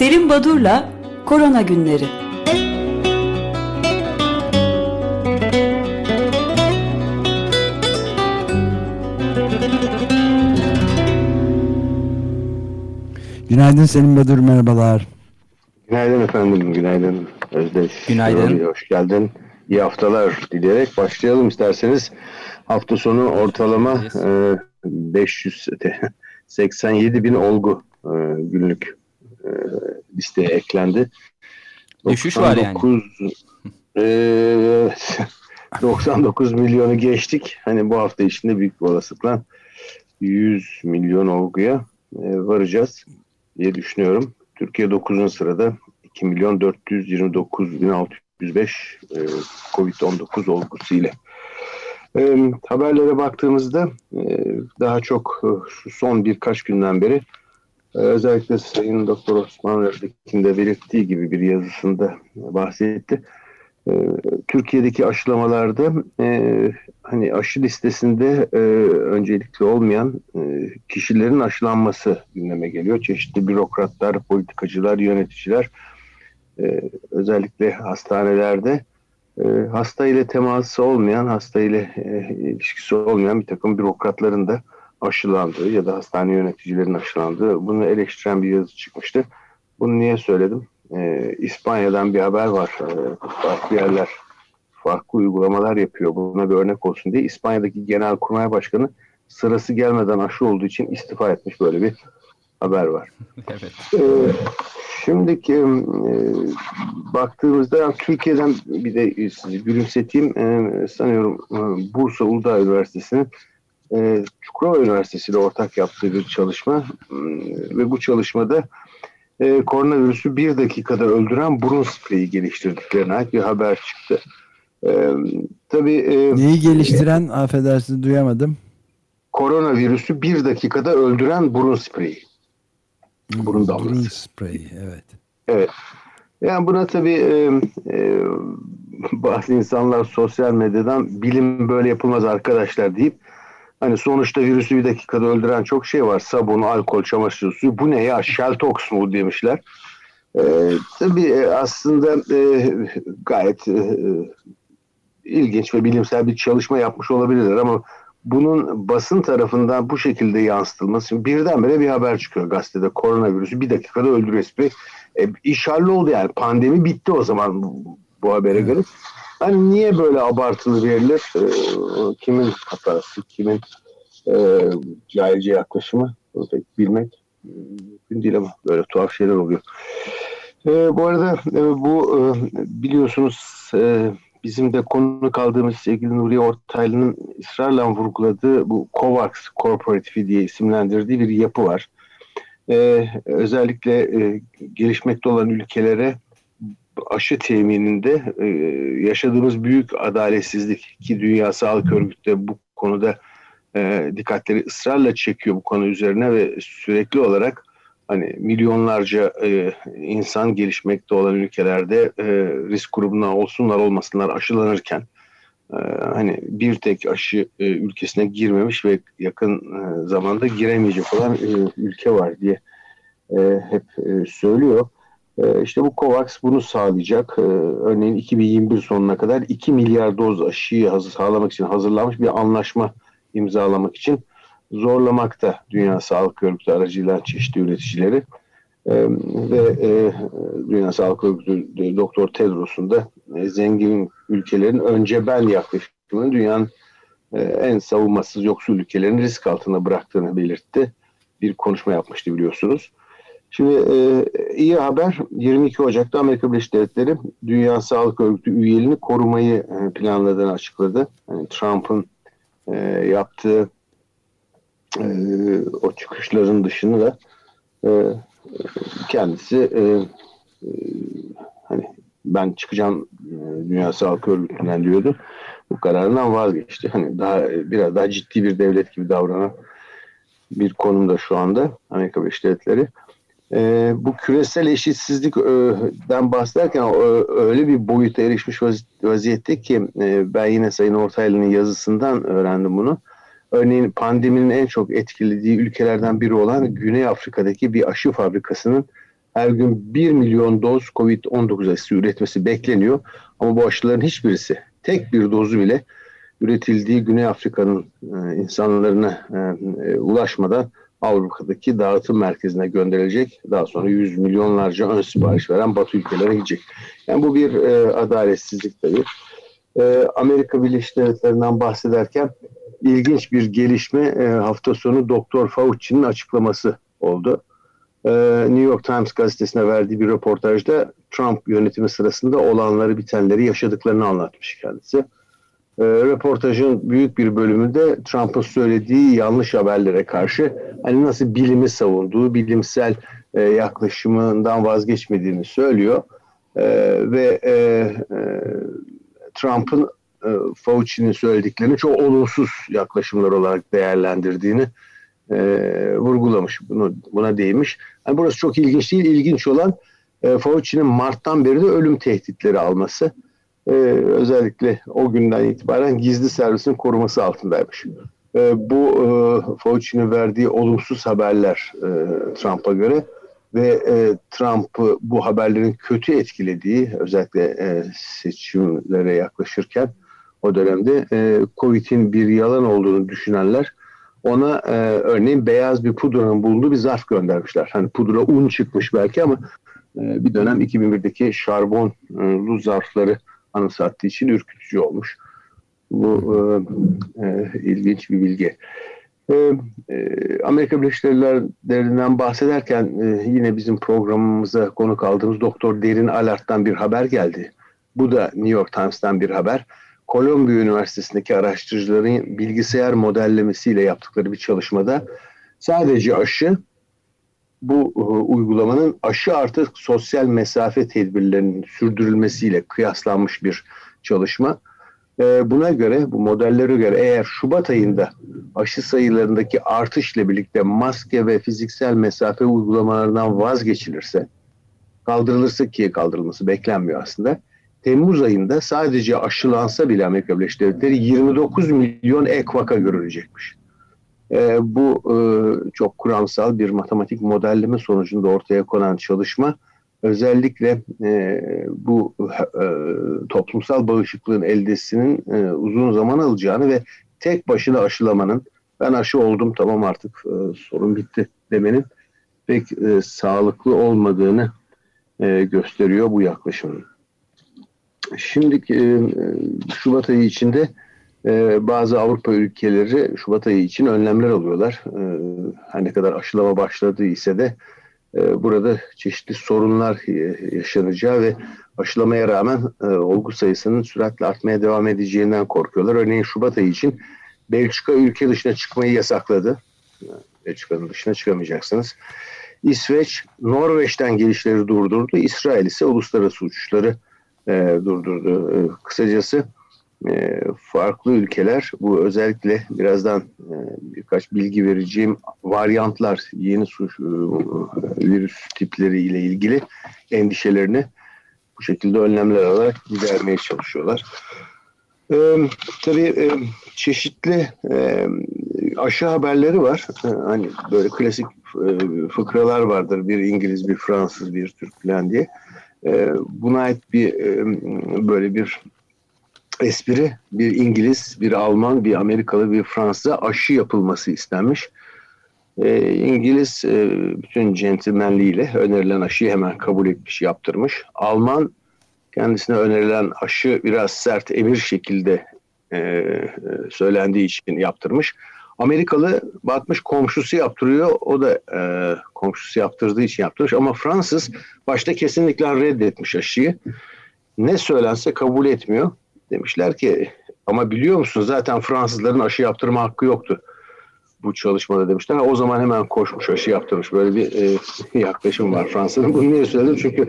Selim Badur'la Korona Günleri Günaydın Selim Badur, merhabalar. Günaydın efendim, günaydın Özdeş. Günaydın. Hoş geldin. İyi haftalar dileyerek başlayalım isterseniz. Hafta sonu ortalama e, 587 bin olgu e, günlük e, listeye eklendi. Düşüş var yani. 99, e, 99 milyonu geçtik. Hani bu hafta içinde büyük bir olasılıkla 100 milyon olguya e, varacağız diye düşünüyorum. Türkiye 9. sırada 2 milyon 429 bin 605 e, Covid-19 olgusu ile. E, haberlere baktığımızda e, daha çok e, son birkaç günden beri özellikle Sayın Doktor Osman Rıfkı'nın de belirttiği gibi bir yazısında bahsetti. E, Türkiye'deki aşılamalarda e, hani aşı listesinde e, öncelikli olmayan e, kişilerin aşılanması gündeme geliyor. Çeşitli bürokratlar, politikacılar, yöneticiler özellikle hastanelerde hasta ile teması olmayan, hasta ile ilişkisi olmayan bir takım bürokratların da aşılandığı ya da hastane yöneticilerin aşılandığı bunu eleştiren bir yazı çıkmıştı. Bunu niye söyledim? E, İspanya'dan bir haber var. E, farklı yerler farklı uygulamalar yapıyor. Buna bir örnek olsun diye İspanya'daki Genelkurmay Başkanı sırası gelmeden aşı olduğu için istifa etmiş böyle bir haber var. evet. Ee, şimdiki e, baktığımızda Türkiye'den bir de sizi gülümseteyim. E, sanıyorum e, Bursa Uludağ Üniversitesi'nin e, Çukurova Üniversitesi ile ortak yaptığı bir çalışma e, ve bu çalışmada e, koronavirüsü bir dakikada öldüren burun spreyi geliştirdiklerine ait bir haber çıktı. E, tabii, e, Neyi geliştiren e, affedersiniz duyamadım. Koronavirüsü bir dakikada öldüren burun spreyi. Burun damlası. Burun spreyi evet. Evet. Yani buna tabii e, e, bazı insanlar sosyal medyadan bilim böyle yapılmaz arkadaşlar deyip hani sonuçta virüsü bir dakikada öldüren çok şey var. Sabun, alkol, çamaşır suyu. Bu ne ya? Sheltox mu demişler. E, tabii aslında e, gayet e, ilginç ve bilimsel bir çalışma yapmış olabilirler ama bunun basın tarafından bu şekilde yansıtılması birdenbire bir haber çıkıyor gazetede koronavirüsü bir dakikada öldürüyor. E, iş oldu yani pandemi bitti o zaman bu, bu habere göre. Hani niye böyle abartılı verilir? E, kimin hatası, kimin e, cahilce yaklaşımı pek bilmek mümkün değil ama böyle tuhaf şeyler oluyor. E, bu arada e, bu e, biliyorsunuz e, bizim de konu kaldığımız sevgili Nuriye Ortaylı'nın ısrarla vurguladığı bu COVAX Corporative diye isimlendirdiği bir yapı var. Ee, özellikle e, gelişmekte olan ülkelere aşı temininde e, yaşadığımız büyük adaletsizlik ki Dünya Sağlık Örgütü de bu konuda e, dikkatleri ısrarla çekiyor bu konu üzerine ve sürekli olarak hani milyonlarca e, insan gelişmekte olan ülkelerde e, risk grubuna olsunlar olmasınlar aşılanırken e, hani bir tek aşı e, ülkesine girmemiş ve yakın e, zamanda giremeyecek olan e, ülke var diye e, hep e, söylüyor. E, işte bu COVAX bunu sağlayacak. E, örneğin 2021 sonuna kadar 2 milyar doz aşıyı sağlamak için hazırlanmış bir anlaşma imzalamak için zorlamakta Dünya Sağlık Örgütü aracıyla çeşitli üreticileri. E, ve e, Dünya Sağlık Örgütü Doktor Tedros'un da e, zengin ülkelerin önce ben yaklaşımını dünyanın e, en savunmasız yoksul ülkelerin risk altına bıraktığını belirtti. Bir konuşma yapmıştı biliyorsunuz. Şimdi e, iyi haber 22 Ocak'ta Amerika Birleşik Devletleri Dünya Sağlık Örgütü üyeliğini korumayı e, planladığını açıkladı. Yani Trump'ın e, yaptığı e, o çıkışların dışında da e, kendisi e, e, hani ben çıkacağım e, Dünya Sağlık Örgütü'nden diyordu. Bu kararından vazgeçti. Hani daha biraz daha ciddi bir devlet gibi davranan bir konumda şu anda Amerika Birleşik Devletleri. E, bu küresel eşitsizlikten bahsederken öyle bir boyuta erişmiş vaziyette ki e, ben yine Sayın Ortaylı'nın yazısından öğrendim bunu. Örneğin pandeminin en çok etkilediği ülkelerden biri olan Güney Afrika'daki bir aşı fabrikasının her gün 1 milyon doz Covid-19 aşısı üretmesi bekleniyor. Ama bu aşıların hiçbirisi tek bir dozu bile üretildiği Güney Afrika'nın e, insanlarına e, e, ulaşmadan Avrupa'daki dağıtım merkezine gönderilecek. Daha sonra yüz milyonlarca ön sipariş veren Batı ülkelere gidecek. Yani bu bir e, adaletsizlik tabii. E, Amerika Birleşik Devletleri'nden bahsederken ilginç bir gelişme e, hafta sonu Doktor Fauci'nin açıklaması oldu. E, New York Times gazetesine verdiği bir röportajda Trump yönetimi sırasında olanları bitenleri yaşadıklarını anlatmış kendisi. E, röportajın büyük bir bölümünde Trump'ın söylediği yanlış haberlere karşı hani nasıl bilimi savunduğu, bilimsel e, yaklaşımından vazgeçmediğini söylüyor. E, ve e, e, Trump'ın e, Fauci'nin söylediklerini çok olumsuz yaklaşımlar olarak değerlendirdiğini e, vurgulamış. Bunu, buna değinmiş. Yani burası çok ilginç değil. İlginç olan e, Fauci'nin Mart'tan beri de ölüm tehditleri alması. E, özellikle o günden itibaren gizli servisin koruması altındaymış. E, bu e, Fauci'nin verdiği olumsuz haberler e, Trump'a göre ve e, Trump'ı bu haberlerin kötü etkilediği özellikle e, seçimlere yaklaşırken o dönemde e, Covid'in bir yalan olduğunu düşünenler ona e, örneğin beyaz bir pudranın bulunduğu bir zarf göndermişler. Hani pudra un çıkmış belki ama e, bir dönem 2001'deki şarbonlu zarfları anımsattığı için ürkütücü olmuş. Bu e, e, ilginç bir bilgi. E, e, Amerika Birleşik Devletleri'nden bahsederken e, yine bizim programımıza konuk aldığımız Doktor Derin Alart'tan bir haber geldi. Bu da New York Times'tan bir haber. Kolombiya Üniversitesi'ndeki araştırıcıların bilgisayar modellemesiyle yaptıkları bir çalışmada sadece aşı bu e, uygulamanın aşı artı sosyal mesafe tedbirlerinin sürdürülmesiyle kıyaslanmış bir çalışma. E, buna göre, bu modellere göre eğer Şubat ayında aşı sayılarındaki artışla birlikte maske ve fiziksel mesafe uygulamalarından vazgeçilirse, kaldırılırsa ki kaldırılması beklenmiyor aslında, Temmuz ayında sadece aşılansa bile Amerika Birleşik Devletleri 29 milyon ek vaka görülecekmiş. E, bu e, çok kuramsal bir matematik modelleme sonucunda ortaya konan çalışma özellikle e, bu e, toplumsal bağışıklığın eldesinin e, uzun zaman alacağını ve tek başına aşılamanın ben aşı oldum tamam artık e, sorun bitti demenin pek e, sağlıklı olmadığını e, gösteriyor bu yaklaşımın. Şimdi e, Şubat ayı içinde e, bazı Avrupa ülkeleri Şubat ayı için önlemler alıyorlar. E, her ne kadar aşılama başladı ise de e, burada çeşitli sorunlar e, yaşanacağı ve aşılamaya rağmen e, olgu sayısının süratle artmaya devam edeceğinden korkuyorlar. Örneğin Şubat ayı için Belçika ülke dışına çıkmayı yasakladı. Belçika'nın dışına çıkamayacaksınız. İsveç, Norveç'ten gelişleri durdurdu. İsrail ise uluslararası uçuşları durdurdu. Kısacası e, farklı ülkeler bu özellikle birazdan e, birkaç bilgi vereceğim varyantlar, yeni suç, e, virüs tipleri ile ilgili endişelerini bu şekilde önlemler alarak gidermeye çalışıyorlar. E, tabii e, çeşitli e, aşı haberleri var. E, hani böyle klasik e, fıkralar vardır. Bir İngiliz, bir Fransız, bir Türk falan diye. E, buna ait bir e, böyle bir espri bir İngiliz, bir Alman, bir Amerikalı, bir Fransız aşı yapılması istenmiş. E, İngiliz e, bütün centilmenliğiyle önerilen aşıyı hemen kabul etmiş, yaptırmış. Alman kendisine önerilen aşı biraz sert, emir şekilde e, söylendiği için yaptırmış. Amerikalı bakmış komşusu yaptırıyor. O da e, komşusu yaptırdığı için yaptırmış. Ama Fransız başta kesinlikle reddetmiş aşıyı. Ne söylense kabul etmiyor. Demişler ki ama biliyor musun zaten Fransızların aşı yaptırma hakkı yoktu bu çalışmada demişler. O zaman hemen koşmuş aşı yaptırmış. Böyle bir e, yaklaşım var Fransa'nın. Bunu niye söyledim? Çünkü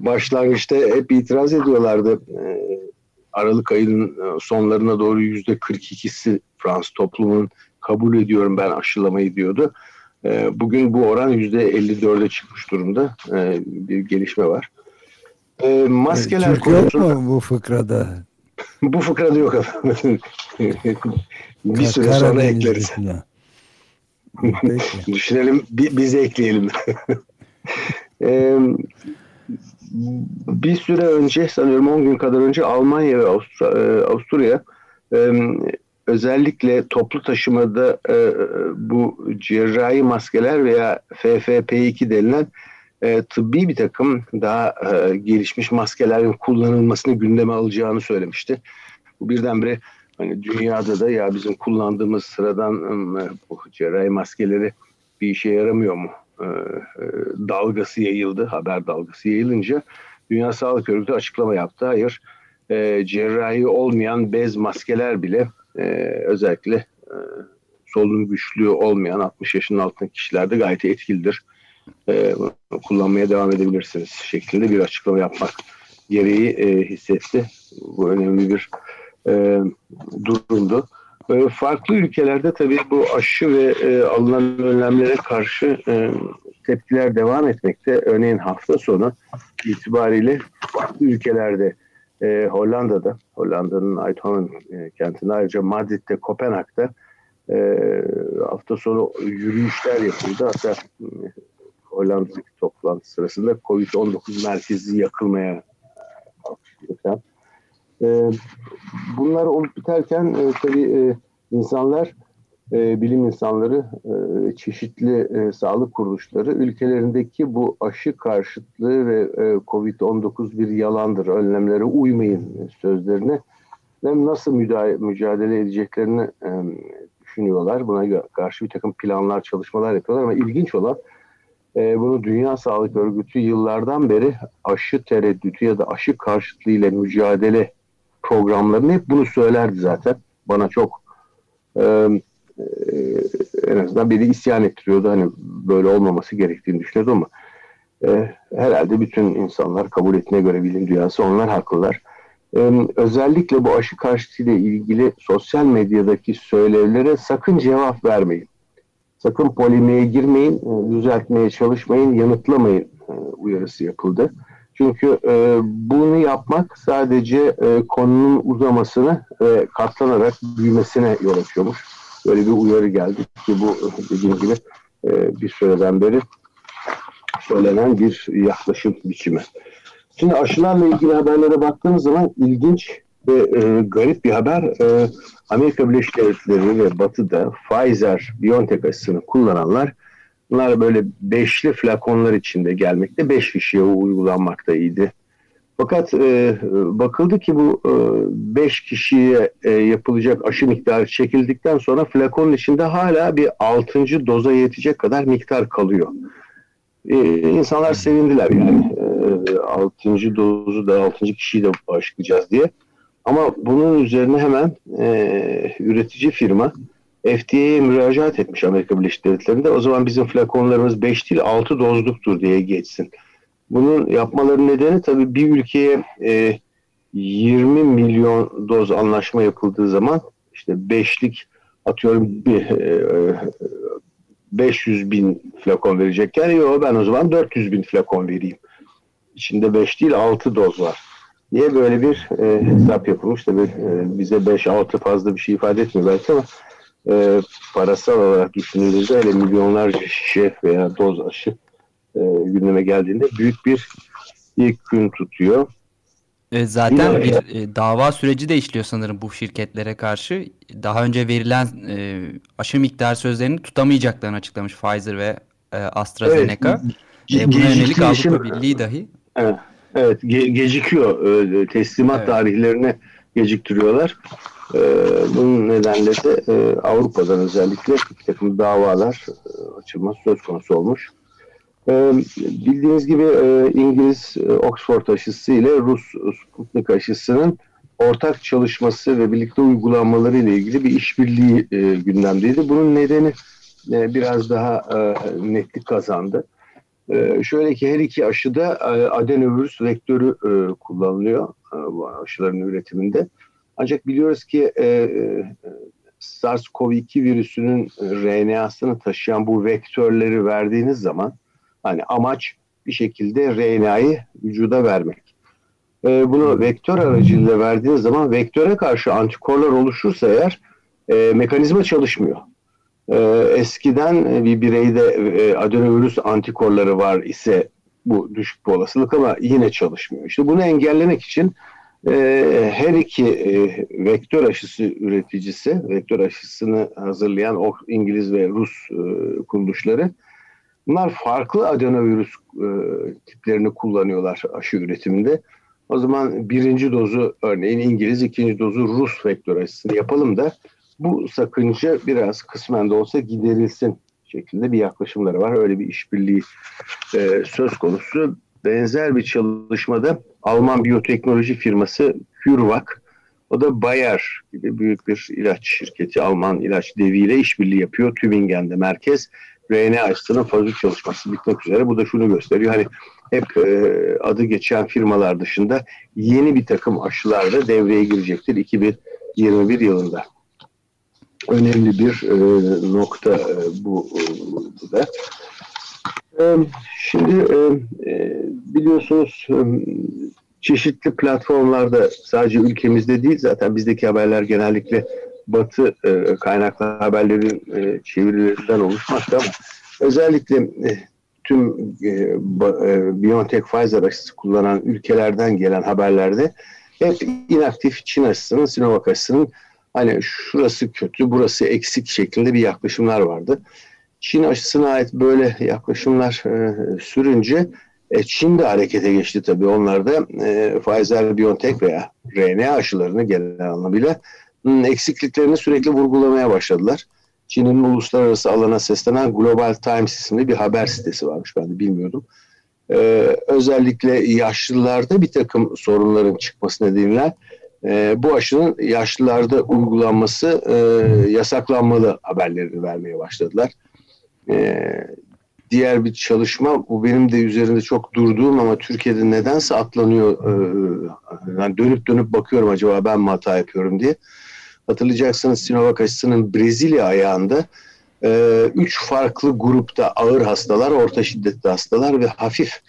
başlangıçta hep itiraz ediyorlardı. E, Aralık ayının e, sonlarına doğru yüzde 42'si Fransız toplumunun kabul ediyorum ben aşılamayı diyordu. E, bugün bu oran yüzde 54'e çıkmış durumda. E, bir gelişme var. E, maskeler Türk konusunda... yok mu bu fıkrada? Bu fıkrada yok efendim. bir süre sonra ekleriz. Düşünelim biz ekleyelim. E, bir süre önce sanıyorum 10 gün kadar önce Almanya ve Avustra, e, Avusturya e, özellikle toplu taşımada e, bu cerrahi maskeler veya FFP2 denilen e, tıbbi bir takım daha e, gelişmiş maskelerin kullanılmasını gündeme alacağını söylemişti. Bu birdenbire hani dünyada da ya bizim kullandığımız sıradan e, bu cerrahi maskeleri bir işe yaramıyor mu? E, e, dalgası yayıldı, haber dalgası yayılınca Dünya Sağlık Örgütü açıklama yaptı. Hayır, e, cerrahi olmayan bez maskeler bile e, özellikle e, solunum güçlüğü olmayan 60 yaşın altındaki kişilerde gayet etkilidir. E, kullanmaya devam edebilirsiniz şeklinde bir açıklama yapmak gereği e, hissetti. Bu önemli bir e, durumdu. E, farklı ülkelerde tabii bu aşı ve e, alınan önlemlere karşı e, tepkiler devam etmekte. Örneğin hafta sonu itibariyle farklı ülkelerde e, Hollanda'da, Hollanda'nın Eindhoven e, kentinde ayrıca Madrid'de, Kopenhag'da e, hafta sonu yürüyüşler yapıldı. Hatta Hollanda'daki toplantı sırasında Covid-19 merkezi yakılmaya kalkışıyor. E, bunlar olup biterken e, tabii e, insanlar e, bilim insanları, e, çeşitli sağlık kuruluşları ülkelerindeki bu aşı karşıtlığı ve e, Covid-19 bir yalandır, önlemlere uymayın sözlerine nasıl mücadele edeceklerini düşünüyorlar. Buna karşı bir takım planlar, çalışmalar yapıyorlar ama ilginç olan e, bunu Dünya Sağlık Örgütü yıllardan beri aşı tereddütü ya da aşı karşıtlığı ile mücadele programlarını hep bunu söylerdi zaten. Bana çok e, en azından beni isyan ettiriyordu. Hani böyle olmaması gerektiğini düşünüyordu ama e, herhalde bütün insanlar kabul etmeye göre bilim dünyası onlar haklılar. E, özellikle bu aşı karşıtıyla ilgili sosyal medyadaki söylevlere sakın cevap vermeyin. Sakın polemiğe girmeyin, e, düzeltmeye çalışmayın, yanıtlamayın e, uyarısı yapıldı. Çünkü e, bunu yapmak sadece e, konunun uzamasını ve katlanarak büyümesine yol açıyormuş. Böyle bir uyarı geldi ki bu dediğim gibi e, bir süreden beri söylenen bir yaklaşım biçimi. Şimdi aşılarla ilgili haberlere baktığımız zaman ilginç ve e, garip bir haber. E, Amerika Birleşik Devletleri ve Batı'da Pfizer-BioNTech aşısını kullananlar bunlar böyle beşli flakonlar içinde gelmekte, beş kişiye uygulanmaktaydı. Fakat e, bakıldı ki bu 5 e, kişiye e, yapılacak aşı miktarı çekildikten sonra flakonun içinde hala bir 6. doza yetecek kadar miktar kalıyor. E, insanlar sevindiler yani e, 6. dozu da 6. kişiyi de başlayacağız diye. Ama bunun üzerine hemen e, üretici firma FDA'ye müracaat etmiş Amerika Birleşik Devletleri'nde. O zaman bizim flakonlarımız 5 değil 6 dozluktur diye geçsin. Bunun yapmaların nedeni tabii bir ülkeye e, 20 milyon doz anlaşma yapıldığı zaman işte beşlik atıyorum bir, e, 500 bin flakon verecekken yok ben o zaman 400 bin flakon vereyim. İçinde 5 değil 6 doz var diye böyle bir e, hesap yapılmış. Tabii e, bize 5-6 fazla bir şey ifade etmiyor belki ama e, parasal olarak düşünüldüğünde öyle milyonlarca şişe veya doz aşı e, gündeme geldiğinde büyük bir ilk gün tutuyor. E, zaten bir e, dava süreci de işliyor sanırım bu şirketlere karşı. Daha önce verilen e, aşı miktar sözlerini tutamayacaklarını açıklamış Pfizer ve e, AstraZeneca. Evet, e, buna yönelik Avrupa Birliği dahi. Evet, evet ge gecikiyor. E, teslimat evet. tarihlerini geciktiriyorlar. E, bunun nedenle de e, Avrupa'dan özellikle bir takım davalar e, açılması söz konusu olmuş. E, bildiğiniz gibi e, İngiliz e, Oxford aşısı ile Rus Sputnik aşısının ortak çalışması ve birlikte uygulamaları ile ilgili bir işbirliği e, gündemdeydi. Bunun nedeni e, biraz daha e, netlik kazandı. E, şöyle ki her iki aşıda e, adenovirüs vektörü e, kullanılıyor e, bu aşıların üretiminde. Ancak biliyoruz ki e, e, SARS-CoV-2 virüsünün RNA'sını taşıyan bu vektörleri verdiğiniz zaman Hani amaç bir şekilde RNA'yı vücuda vermek. Bunu vektör aracılığıyla verdiğiniz zaman vektöre karşı antikorlar oluşursa eğer mekanizma çalışmıyor. E, eskiden bir bireyde e, adenovirüs antikorları var ise bu düşük bir olasılık ama yine çalışmıyor. İşte bunu engellemek için e, her iki e, vektör aşısı üreticisi, vektör aşısını hazırlayan o İngiliz ve Rus e, kuruluşları bunlar farklı adenovirüs e, tiplerini kullanıyorlar aşı üretiminde. O zaman birinci dozu örneğin İngiliz, ikinci dozu Rus vektör aşısını yapalım da bu sakınca biraz kısmen de olsa giderilsin şeklinde bir yaklaşımları var. Öyle bir işbirliği e, söz konusu. Benzer bir çalışmada Alman biyoteknoloji firması CureVac, o da Bayer gibi büyük bir ilaç şirketi, Alman ilaç deviyle işbirliği yapıyor. Tübingen'de merkez. RNA aşısının fazla çalışması bitmek üzere. Bu da şunu gösteriyor. Hani hep e, adı geçen firmalar dışında yeni bir takım aşılar da devreye girecektir 2021 yılında. Önemli bir e, nokta e, bu, e, da. E, şimdi e, e, biliyorsunuz e, çeşitli platformlarda sadece ülkemizde değil zaten bizdeki haberler genellikle batı e, kaynaklı haberlerin e, çevirilerinden oluşmakta ama özellikle e, tüm e, e, BioNTech Pfizer aşısı kullanan ülkelerden gelen haberlerde hep inaktif Çin aşısının, Sinovac aşısının hani şurası kötü, burası eksik şeklinde bir yaklaşımlar vardı. Çin aşısına ait böyle yaklaşımlar e, sürünce e, Çin de harekete geçti tabii. Onlar da e, Pfizer, BioNTech veya RNA aşılarını genel anlamıyla hmm, eksikliklerini sürekli vurgulamaya başladılar. Çin'in uluslararası alana seslenen Global Times isimli bir haber sitesi varmış. Ben de bilmiyordum. Ee, özellikle yaşlılarda bir takım sorunların çıkması nedeniyle e, bu aşının yaşlılarda uygulanması e, yasaklanmalı haberlerini vermeye başladılar. E, diğer bir çalışma bu benim de üzerinde çok durduğum ama Türkiye'de nedense atlanıyor. E, yani dönüp dönüp bakıyorum acaba ben mi hata yapıyorum diye. Hatırlayacaksınız Sinovac aşısının Brezilya ayağında e, üç farklı grupta ağır hastalar, orta şiddetli hastalar ve hafif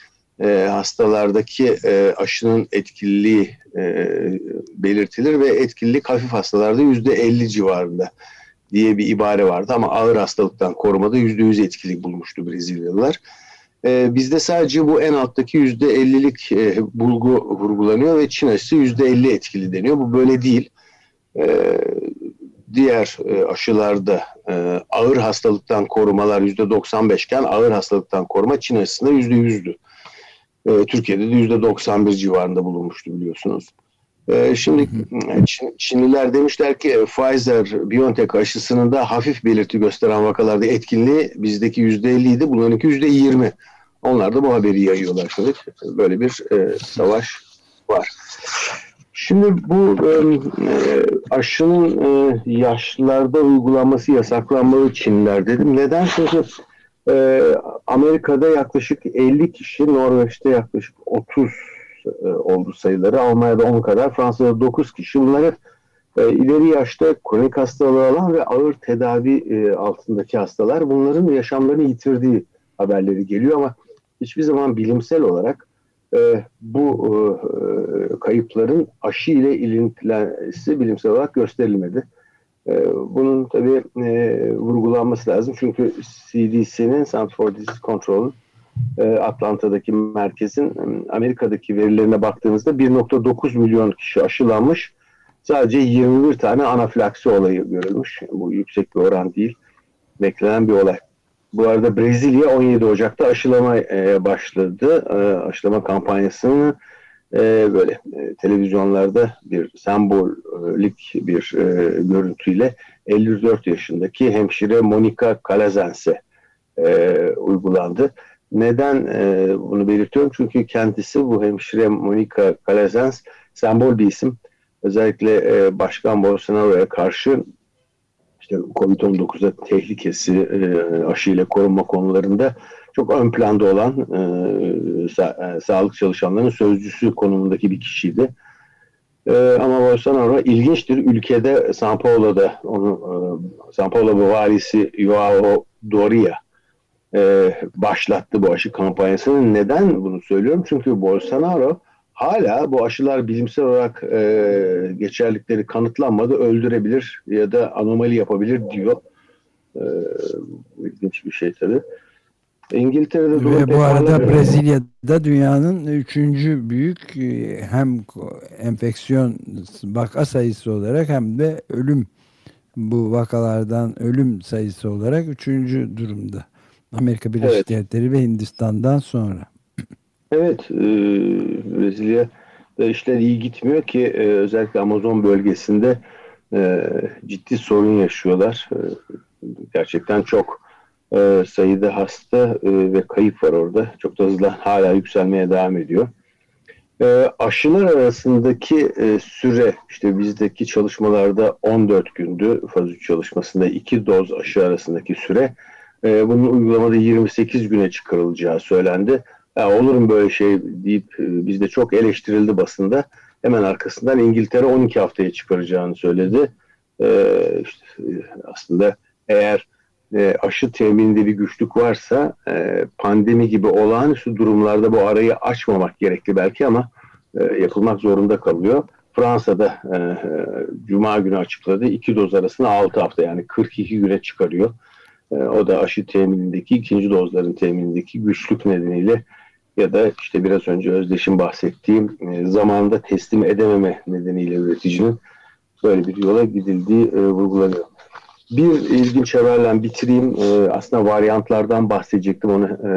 e, hastalardaki e, aşının etkililiği e, belirtilir ve etkililik hafif hastalarda yüzde elli civarında diye bir ibare vardı ama ağır hastalıktan korumada yüzde yüz etkilik bulmuştu Brezilyalılar. E, bizde sadece bu en alttaki yüzde ellilik e, bulgu vurgulanıyor ve Çin aşısı yüzde elli etkili deniyor. Bu böyle değil. E, diğer e, aşılarda e, ağır hastalıktan korumalar yüzde 95 iken ağır hastalıktan koruma Çin aşısında yüzde yüzdü. E, Türkiye'de de yüzde 91 civarında bulunmuştu biliyorsunuz. E, şimdi Çin, Çinliler demişler ki Pfizer, BioNTech aşısının da hafif belirti gösteren vakalarda etkinliği bizdeki yüzde 50 idi. Bunlarınki yüzde 20. Onlar da bu haberi yayıyorlar. Şimdi. Böyle bir e, savaş var. Şimdi bu e, aşının e, yaşlılarda uygulanması yasaklanmalı Çinliler dedim. Neden? Çünkü e, Amerika'da yaklaşık 50 kişi, Norveç'te yaklaşık 30 e, oldu sayıları. Almanya'da 10 kadar, Fransa'da 9 kişi. Bunlar hep e, ileri yaşta kronik hastalığı olan ve ağır tedavi e, altındaki hastalar. Bunların yaşamlarını yitirdiği haberleri geliyor ama hiçbir zaman bilimsel olarak e, bu e, kayıpların aşı ile ilintisi bilimsel olarak gösterilmedi. E, bunun tabii e, vurgulanması lazım çünkü CDC'nin Center for Disease Control'un e, Atlanta'daki merkezin e, Amerika'daki verilerine baktığımızda 1.9 milyon kişi aşılanmış. Sadece 21 tane anafilaksi olayı görülmüş. Bu yüksek bir oran değil. Beklenen bir olay. Bu arada Brezilya 17 Ocak'ta aşılama başladı. Aşılama kampanyasını böyle televizyonlarda bir sembolik bir e, görüntüyle 54 yaşındaki hemşire Monica Calazense e, uygulandı. Neden e, bunu belirtiyorum? Çünkü kendisi bu hemşire Monica Calazans sembol bir isim. Özellikle e, Başkan Bolsonaro'ya karşı işte Covid-19'a tehlikesi e, aşıyla korunma konularında çok ön planda olan e, sa- e, sağlık çalışanlarının sözcüsü konumundaki bir kişiydi. E, ama Bolsonaro ilginçtir. Ülkede São Paulo'da onu e, São Paulo valisi Joao Doria e, başlattı bu aşı kampanyasını. Neden bunu söylüyorum? Çünkü Bolsonaro hala bu aşılar bilimsel olarak e, geçerlikleri kanıtlanmadı, öldürebilir ya da anomali yapabilir diyor. E, ilginç bir şey tabii. İngiltere'de Ve bu arada Brezilya'da dünyanın üçüncü büyük e, hem enfeksiyon vaka sayısı olarak hem de ölüm bu vakalardan ölüm sayısı olarak üçüncü durumda. Amerika Birleşik evet. Devletleri ve Hindistan'dan sonra. Evet, e, Brezilya'da işler iyi gitmiyor ki e, özellikle Amazon bölgesinde e, ciddi sorun yaşıyorlar. E, gerçekten çok e, sayıda hasta e, ve kayıp var orada. Çok da hızlı hala yükselmeye devam ediyor. E, aşılar arasındaki e, süre işte bizdeki çalışmalarda 14 gündü. Faz 3 çalışmasında iki doz aşı arasındaki süre. E, bunun uygulamada 28 güne çıkarılacağı söylendi. Ya, olur mu böyle şey deyip e, bizde çok eleştirildi basında. Hemen arkasından İngiltere 12 haftaya çıkaracağını söyledi. E, işte, aslında eğer e, aşı temininde bir güçlük varsa e, pandemi gibi olağanüstü durumlarda bu arayı açmamak gerekli belki ama e, yapılmak zorunda kalıyor. Fransa'da e, e Cuma günü açıkladı. iki doz arasında 6 hafta yani 42 güne çıkarıyor. E, o da aşı teminindeki ikinci dozların teminindeki güçlük nedeniyle ya da işte biraz önce Özdeş'in bahsettiğim e, zamanında teslim edememe nedeniyle üreticinin böyle bir yola gidildiği e, vurgulanıyor. Bir ilginç haberle bitireyim. E, aslında varyantlardan bahsedecektim. Onu e,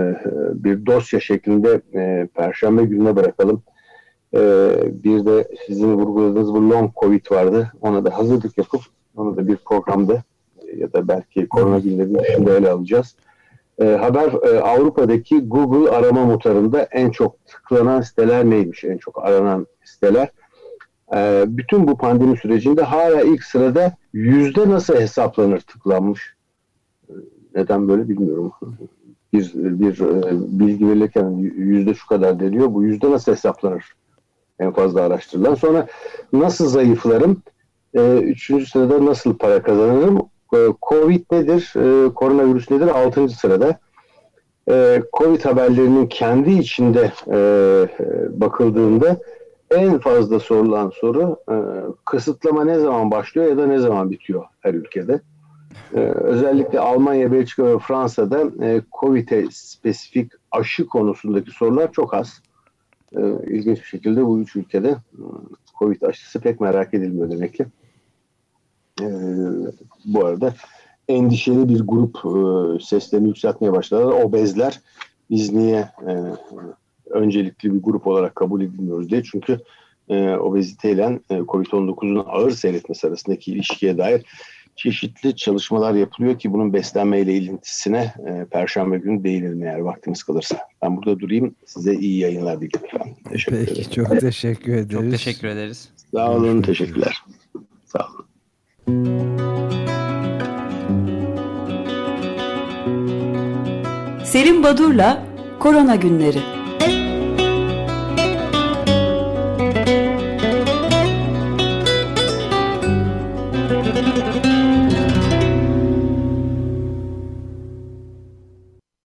bir dosya şeklinde e, Perşembe gününe bırakalım. E, bir de sizin vurguladığınız bu long covid vardı. Ona da hazırlık yapıp onu da bir programda e, ya da belki korona günleri dışında ele alacağız. E, haber e, Avrupa'daki Google arama motorunda en çok tıklanan siteler neymiş? En çok aranan siteler. E, bütün bu pandemi sürecinde hala ilk sırada yüzde nasıl hesaplanır tıklanmış? E, neden böyle bilmiyorum. Bir, bir e, bilgi verirken yüzde şu kadar deniyor. Bu yüzde nasıl hesaplanır? En fazla araştırılan. Sonra nasıl zayıflarım? E, üçüncü sırada nasıl para kazanırım? E, Covid nedir? E, koronavirüs nedir? Altıncı sırada. E, Covid haberlerinin kendi içinde e, bakıldığında en fazla sorulan soru e, kısıtlama ne zaman başlıyor ya da ne zaman bitiyor her ülkede. E, özellikle Almanya, Belçika ve Fransa'da e, COVID'e spesifik aşı konusundaki sorular çok az. E, ilginç bir şekilde bu üç ülkede e, Covid aşısı pek merak edilmiyor demek ki. E, bu arada endişeli bir grup e, seslerini yükseltmeye başladılar. Obezler biz niye e, öncelikli bir grup olarak kabul edilmiyoruz diye. Çünkü e, obeziteyle e, COVID-19'un ağır seyretmesi arasındaki ilişkiye dair çeşitli çalışmalar yapılıyor ki bunun beslenmeyle ilintisine e, Perşembe günü değinelim eğer vaktimiz kalırsa. Ben burada durayım. Size iyi yayınlar diliyorum. Teşekkür Peki ederim. çok teşekkür ederiz. Çok teşekkür ederiz. Sağ olun. Teşekkürler. Sağ olun. Selim Badur'la Korona Günleri